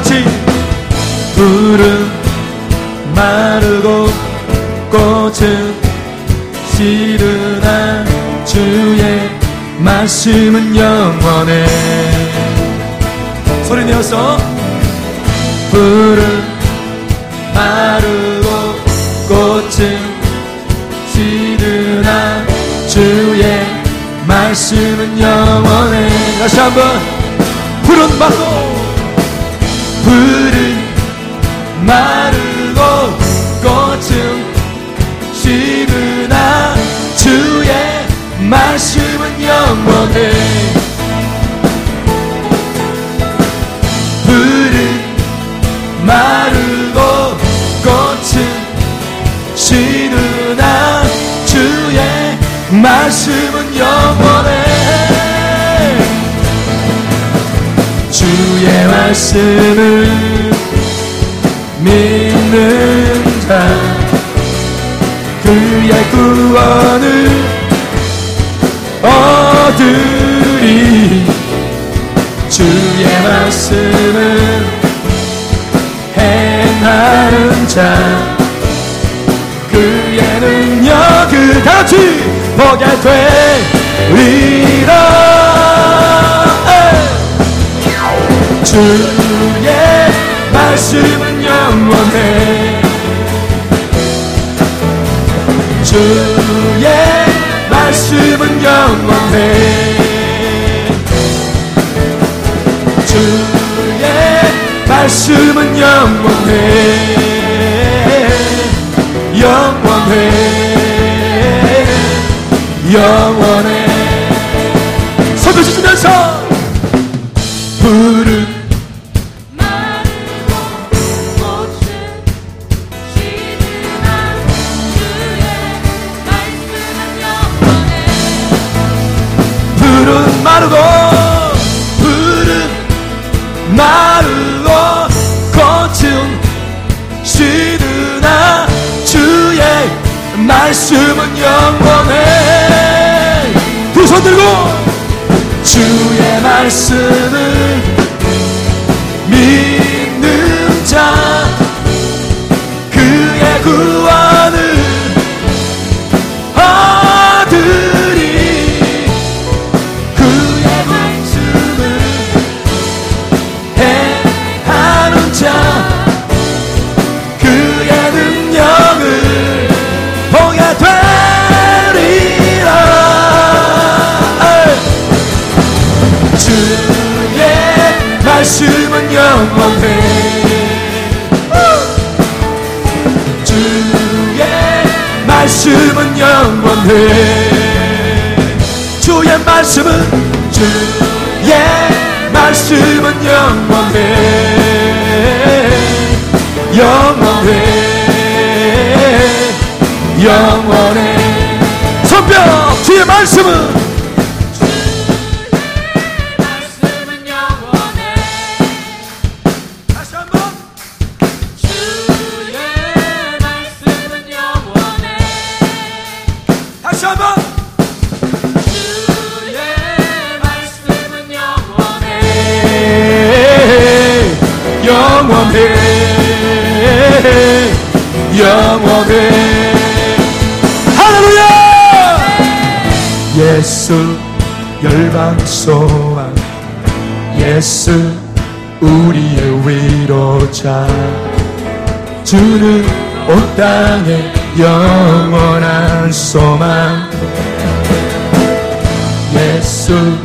같이 푸른 마르고 꽃은 시르나 주의 말씀은 영원해. 소리 내어서 푸른 마르고 꽃은 시르나 주의 말씀은 영원해. 다시 한번 푸른 마르고 마르고 꽃은 시르나 주의 말씀은 영원해. 푸른 마르고 꽃은 시르나 주의 말씀은 영원해. 주의 말씀을 믿는 자 그의 구원을 얻으리. 주의 말씀을 행하는 자 그의 능력을 같이 보게 되리라. 주의 말씀은 영원해. 주의 말씀은 영원해. 주의 말씀은 영원해. 영원해. 영원해. 손을 주시면서 주의 땅에 영원한 소망. 예수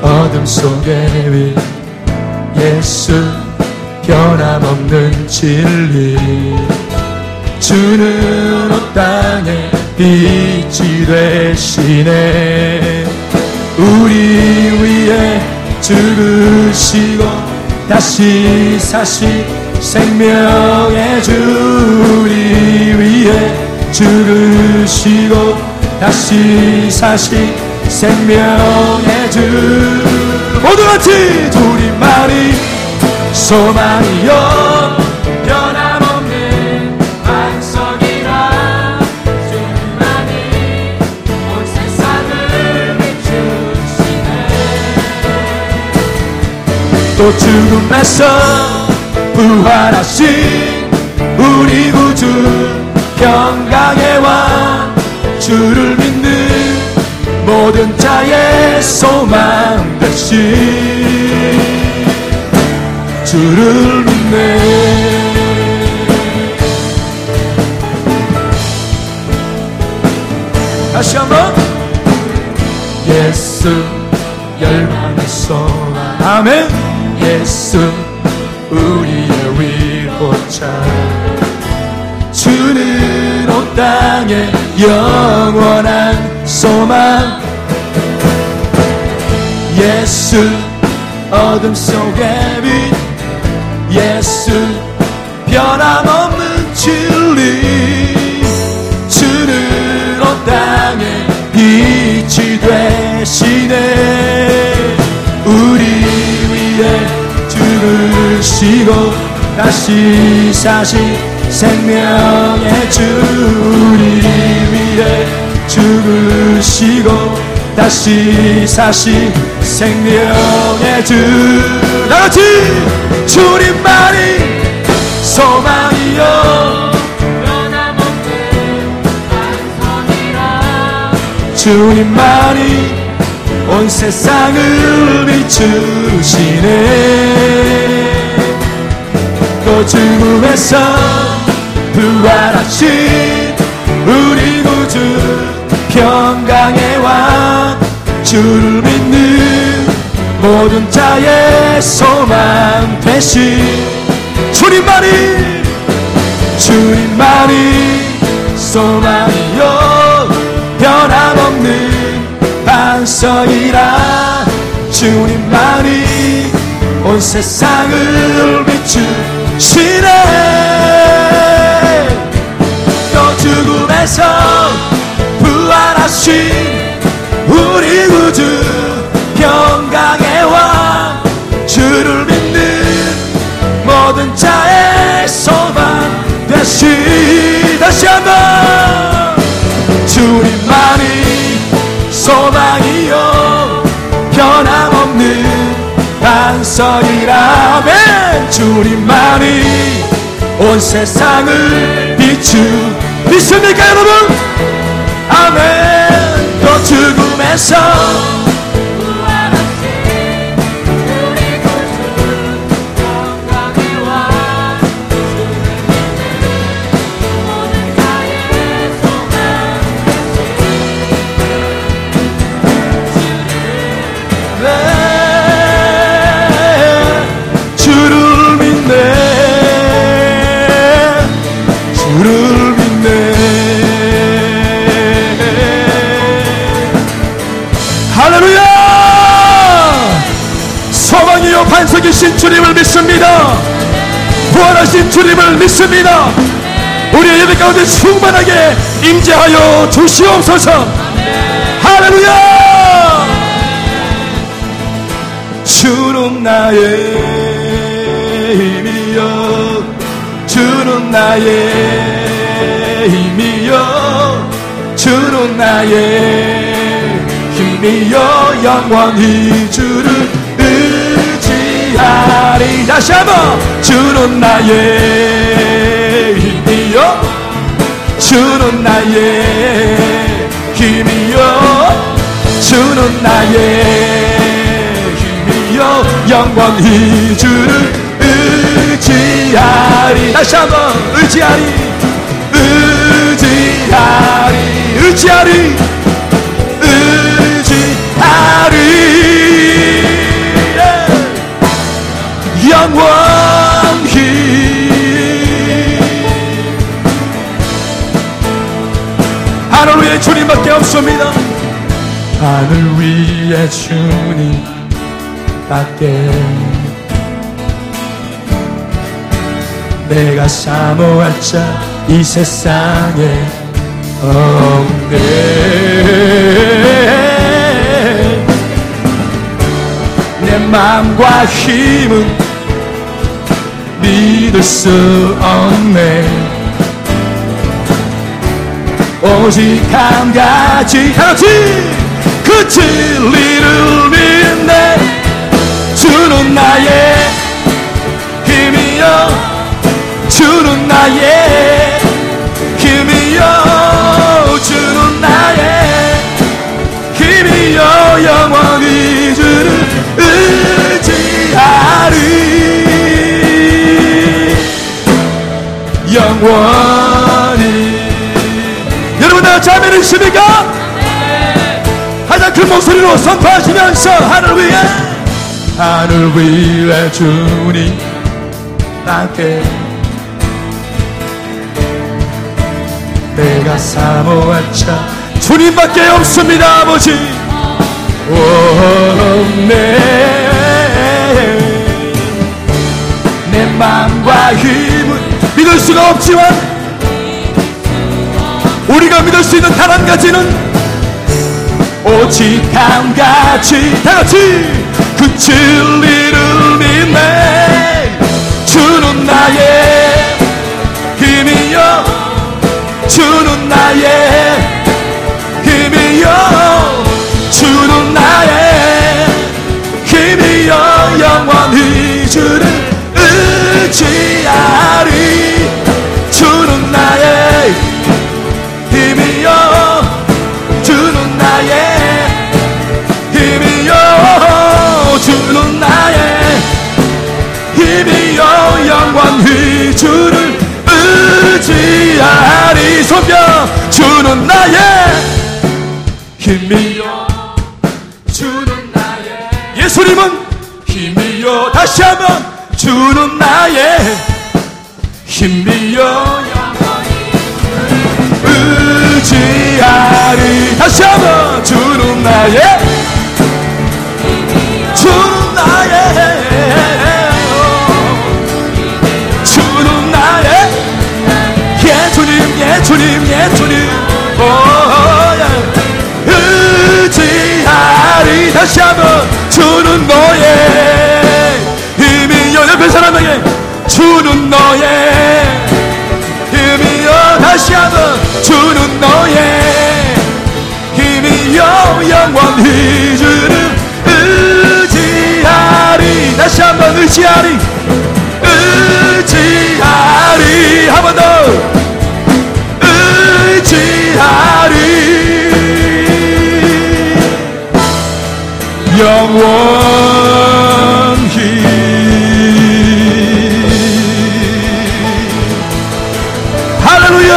어둠 속의 빛 예수 변함없는 진리. 주는 온 땅에 빛이 되시네. 우리 위에 죽으시고 다시 사시 생명의 주 우리 위에 죽으시고 다시 사시 생명의 주. 모두 같이 둘이 말이 소망이여 변함없는 반석이라 주만이 온 세상을 비추시네. 또 죽음에서 부활하신 우리 구주 평강의 왕 주를 믿는 모든 자의 소망 되신 주를 믿네. 다시 한번. 예수 열방의 소망. 아멘. 예수 우리의 위로자. 주는 온 땅에 영원한 소망. 예수 어둠 속의 빛 예수 변함없는 진리. 주는 온 땅에 빛이 되시네 죽으시고 다시 사신 생명의 주 우리 위에 죽으시고 다시 사신 생명의 주. 나같이 주님만이 소망이요 변함없는 반성이라 주님만이 온 세상을 비추시네 또 죽음에서 부활하신 우리 구주 평강의 왕 주를 믿는 모든 자의 소망 되신 주님만이 주님만이 소망이요. 변함없는 반석이라 주님만이 온 세상을 비추 시네. 또 죽음에서 부활하신 우리 구주 평강의 왕 주를 믿는 모든 자의 소망 되시 다시 한번. 주님만이 소망이요. 변함없는 반석이라. 멘 주님만이 온 세상을 비추. 믿습니까 여러분? 아멘. 또 죽음에서 가운데 충만하게 임재하여 주시옵소서. 할렐루야! 주는 나의 힘이여 주는 나의 힘이여 주는 나의 힘이여 영원히 주를 의지하리. 다시 한번 주는 나의 주는 나의 힘이여 주는 나의 힘이여 영원히 주를 의지하리. 다시 한번 의지하리. 의지하리. 의지하리. 의지하리. 예. 영원 위에 주님밖에 없습니다. 하늘 위에 주님밖에. 내가 사모할 자 이 세상에 없네. 내 마음과 힘은 믿을 수 없네 오직 한 가지 하나씩 그 진리를 믿네. 주는 나의 힘이여. 나의 힘이여. 주는 나의 힘이여. 영원히 주를 의지하리. 영원히 나 자매는 있습니까? 가장 큰 목소리로 선포하시면서 하늘 위에 하늘 위에 주님 나게 내가 사모하자. 주님밖에 없습니다 아버지. 오네. 내 마음과 힘은 믿을 수가 없지만 우리가 믿을 수 있는 단 한 가지는 오직 한 가지 다 같이! 그 진리를 믿네. 주는 나의 힘이여 주는 나의 힘이여 손펴 주는 나의 힘이여. 주는 나의 예수님은 힘이여. 다시 한번 주는 나의 힘이여. 의지하리. 다시 한번 주는 나의 예수님 예수님. 예수님 오, 예. 의지하리. 다시 한번 주는 너의 힘이여 옆에 사람에게 주는 너의 힘이여. 다시 한번 주는 너의 힘이여. 영원히 주를 의지하리. 다시 한번 의지하리. 의지하리. 한번 더 영원히 할렐루야!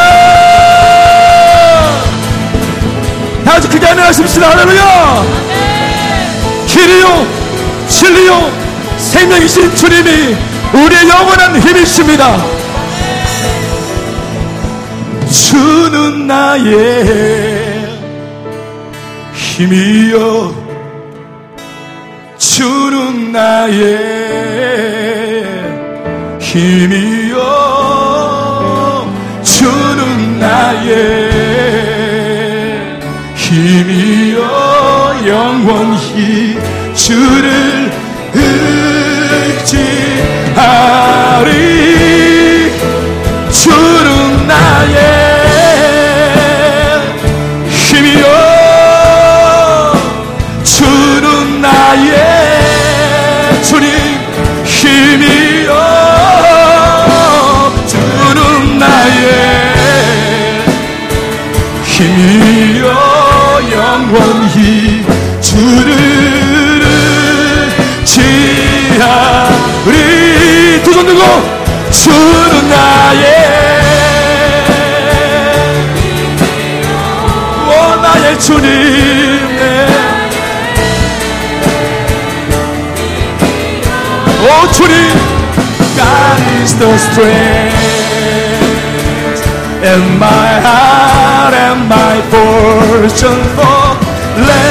다 같이 크게 안녕하십시다. 할렐루야! 길이요 진리요 생명이신 주님이 우리의 영원한 힘이십니다. 주는 나의 힘이여 주는 나의 힘이여 주는 나의 힘이여 영원히 주를 주님 네. 오 주님 God is the strength and my heart and my portion forever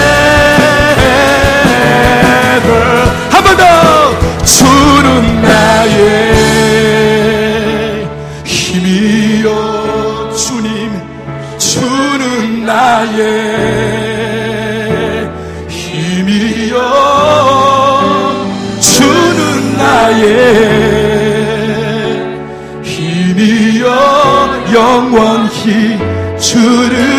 나의 힘이여 주는 나의 힘이여 영원히 주를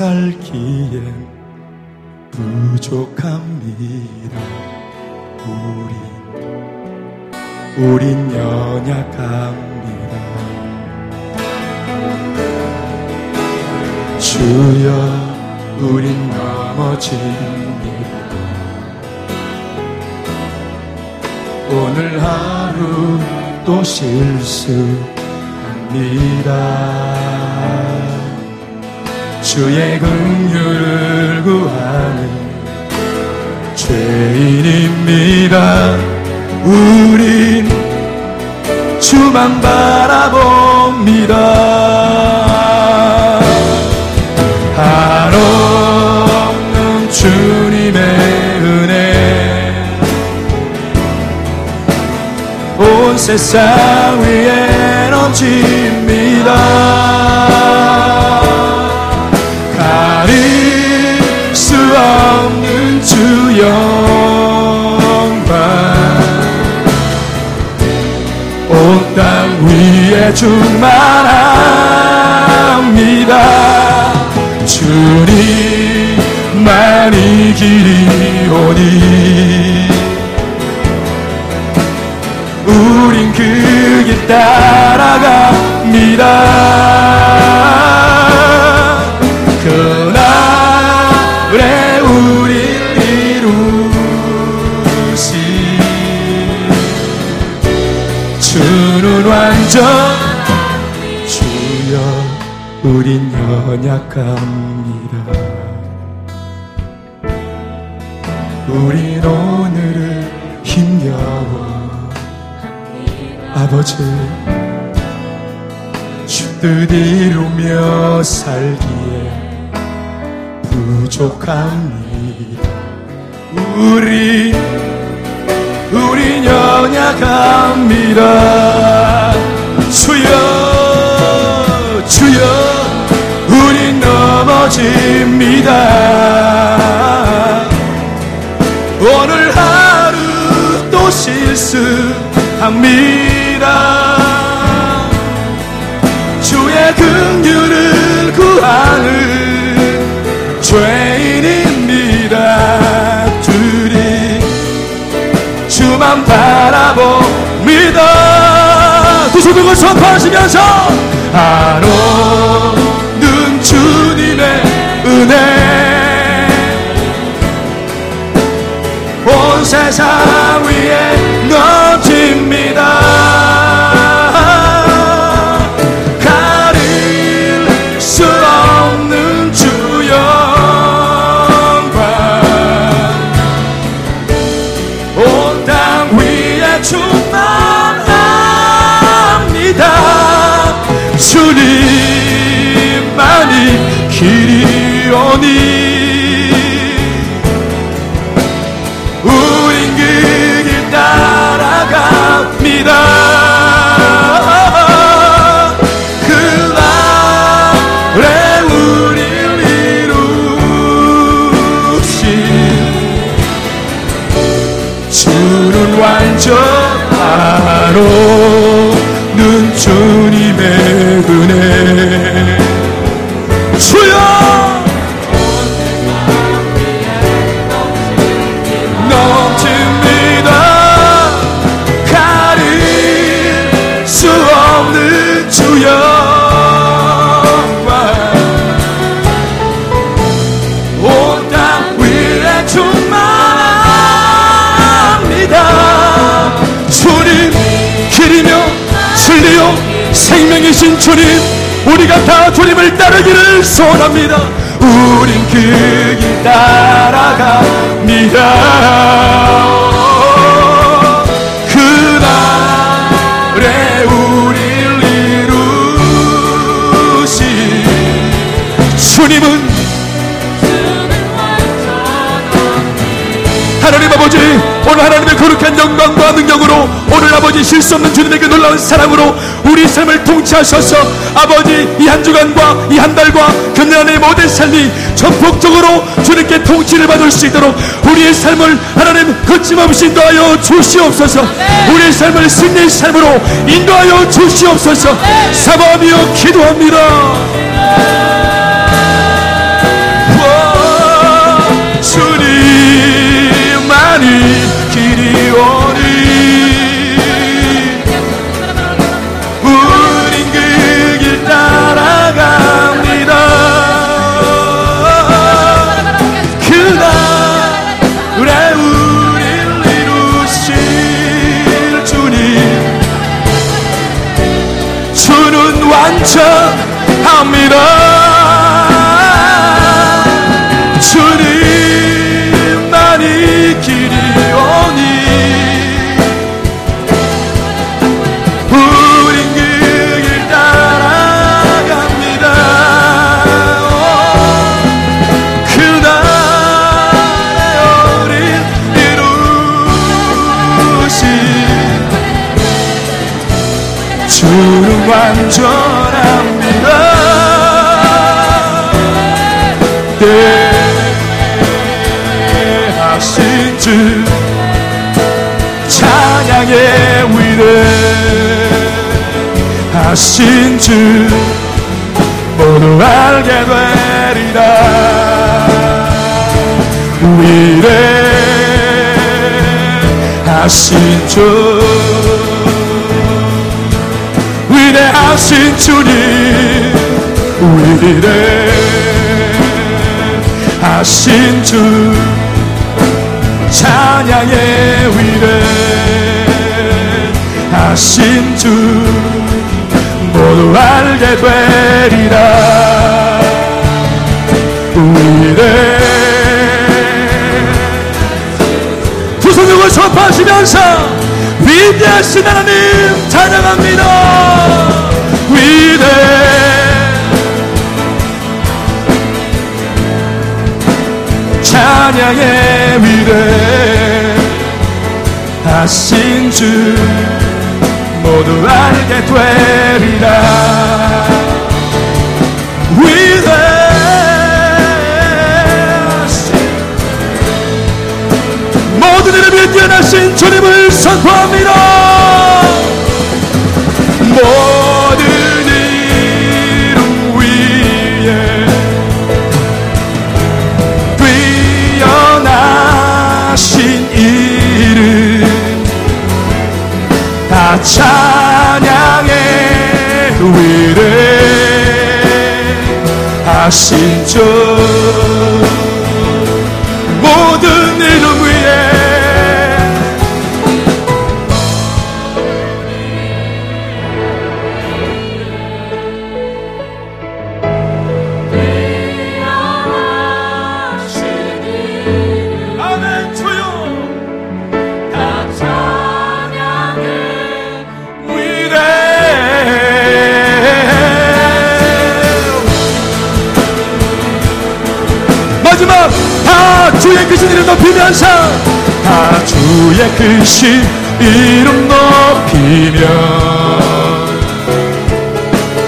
살기엔 부족합니다. 우린 우린 연약합니다. 주여 우린 넘어집니다. 오늘 하루 또 실수합니다 주의 긍휼을 구하는 죄인입니다. 우린 주만 바라봅니다. 한없는 주님의 은혜. 온 세상 위에 넘칩니다 위에 충만합니다. 주님만이 길이오니. 우린 그 길 따라갑니다 우린 연약합니다. 우린 오늘을 힘겨워 아버지 주뜻 이루며 살기에 부족합니다. 우리 우린 연약합니다 넘어집니다. 오늘 하루 또 실수합니다. 주의 긍휼을 구하는 죄인입니다. 둘이 주만 바라봅니다 두손 들고 선포하시면서 한없는 주님의 은혜. 온 세상 위에 소원합니다. 우린 그 길 따라갑니다 그날에 우릴 이루시. 주님은 하나님 아버지 오늘 영광과 능력 능력으로 오늘 아버지 실수 없는 주님의 그 놀라운 사랑으로 우리 삶을 통치하셔서 아버지 이 한 주간과 이 한 달과 안의 모든 삶이 전폭적으로 주님께 통치를 받을 수 있도록 우리의 삶을 하나님 거침없이 인도하여 주시옵소서. 우리의 삶을 승리의 삶으로 인도하여 주시옵소서. 사모하며 기도합니다. 오, 주님만이 길이 오니 완전합 위대하신 주 모두 알게 되리라. 위대하신 주 위대하신 주님 위대하신 주 찬양의 위대하신 주 알게 되리라. 위대 두 손으로 선포하시면서 위대하신 하나님 찬양합니다. 위대. 찬양의 위대 하신 주 모두 알게 되리라 모든 이름에 뛰어나신 주님을 선포합니다 하신 주 모든 이 주의 크신 이름 높이면서. 다 주의 크신 이름 높이며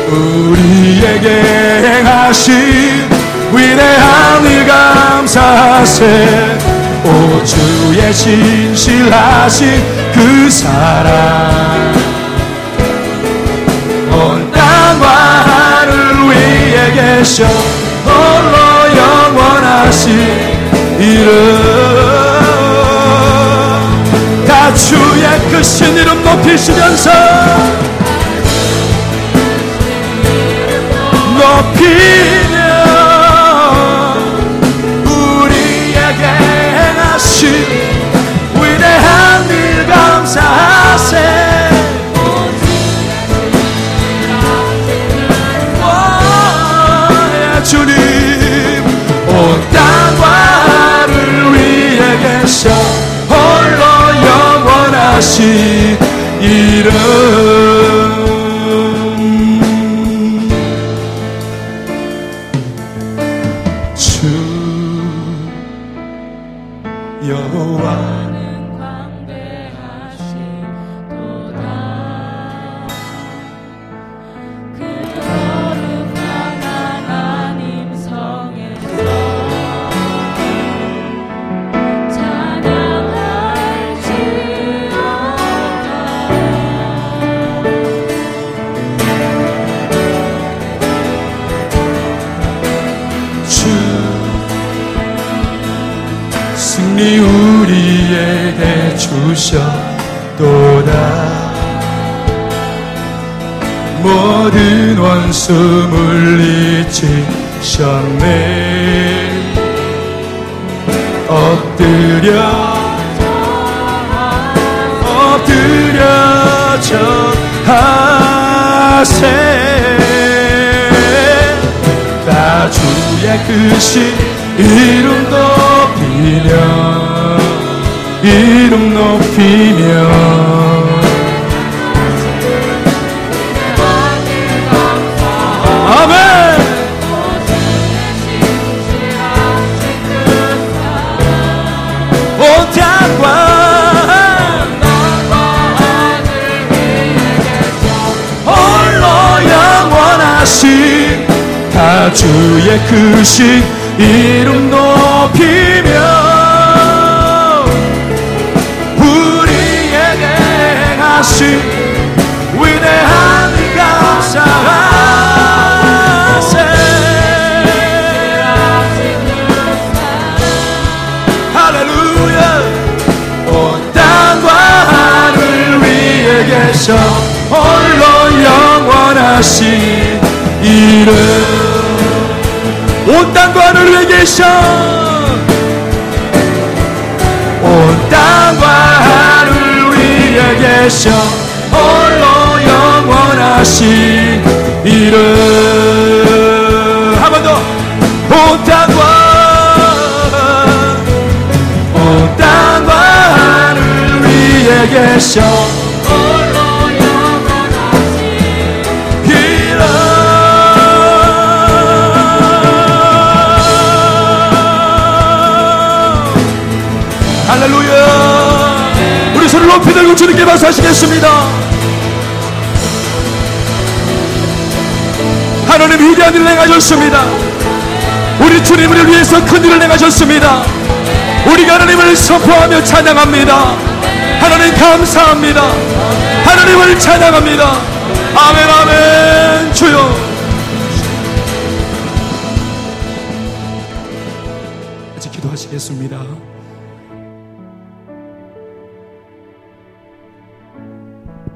우리에게 행하신 위대한 일 감사하세. 오 주의 신실하신 그 사랑. 온 땅과 하늘 위에 계셔. 홀로 영원하신 이름 다 주의 크신 이름 높이시면서 높이 주 승리 우리에게 주셨도다. 모든 원수 물리치셨네. 엎드려 엎드려 전하세. 주의 크신 이름 높이며 이름 높이며 주의 크신 이름 높이며 우리에게 행하신 위대한 일 감사하세. 할렐루야. 온 땅과 하늘 위에 계셔. 홀로 영원하신 이름. 온 땅과 하늘 위에 계셔. 온 땅과 하늘 위에 계셔. 홀로 영원하신 이름. 한 번 더. 온 땅과 온 땅과 하늘 위에 계셔 주님께 박수하시겠습니다. 하나님 위대한 일을 행하셨습니다. 우리 주님을 위해서 큰 일을 행하셨습니다. 우리가 하나님을 선포하며 찬양합니다. 하나님 감사합니다. 하나님을 찬양합니다. 아멘 아멘 주여. 기도하시겠습니다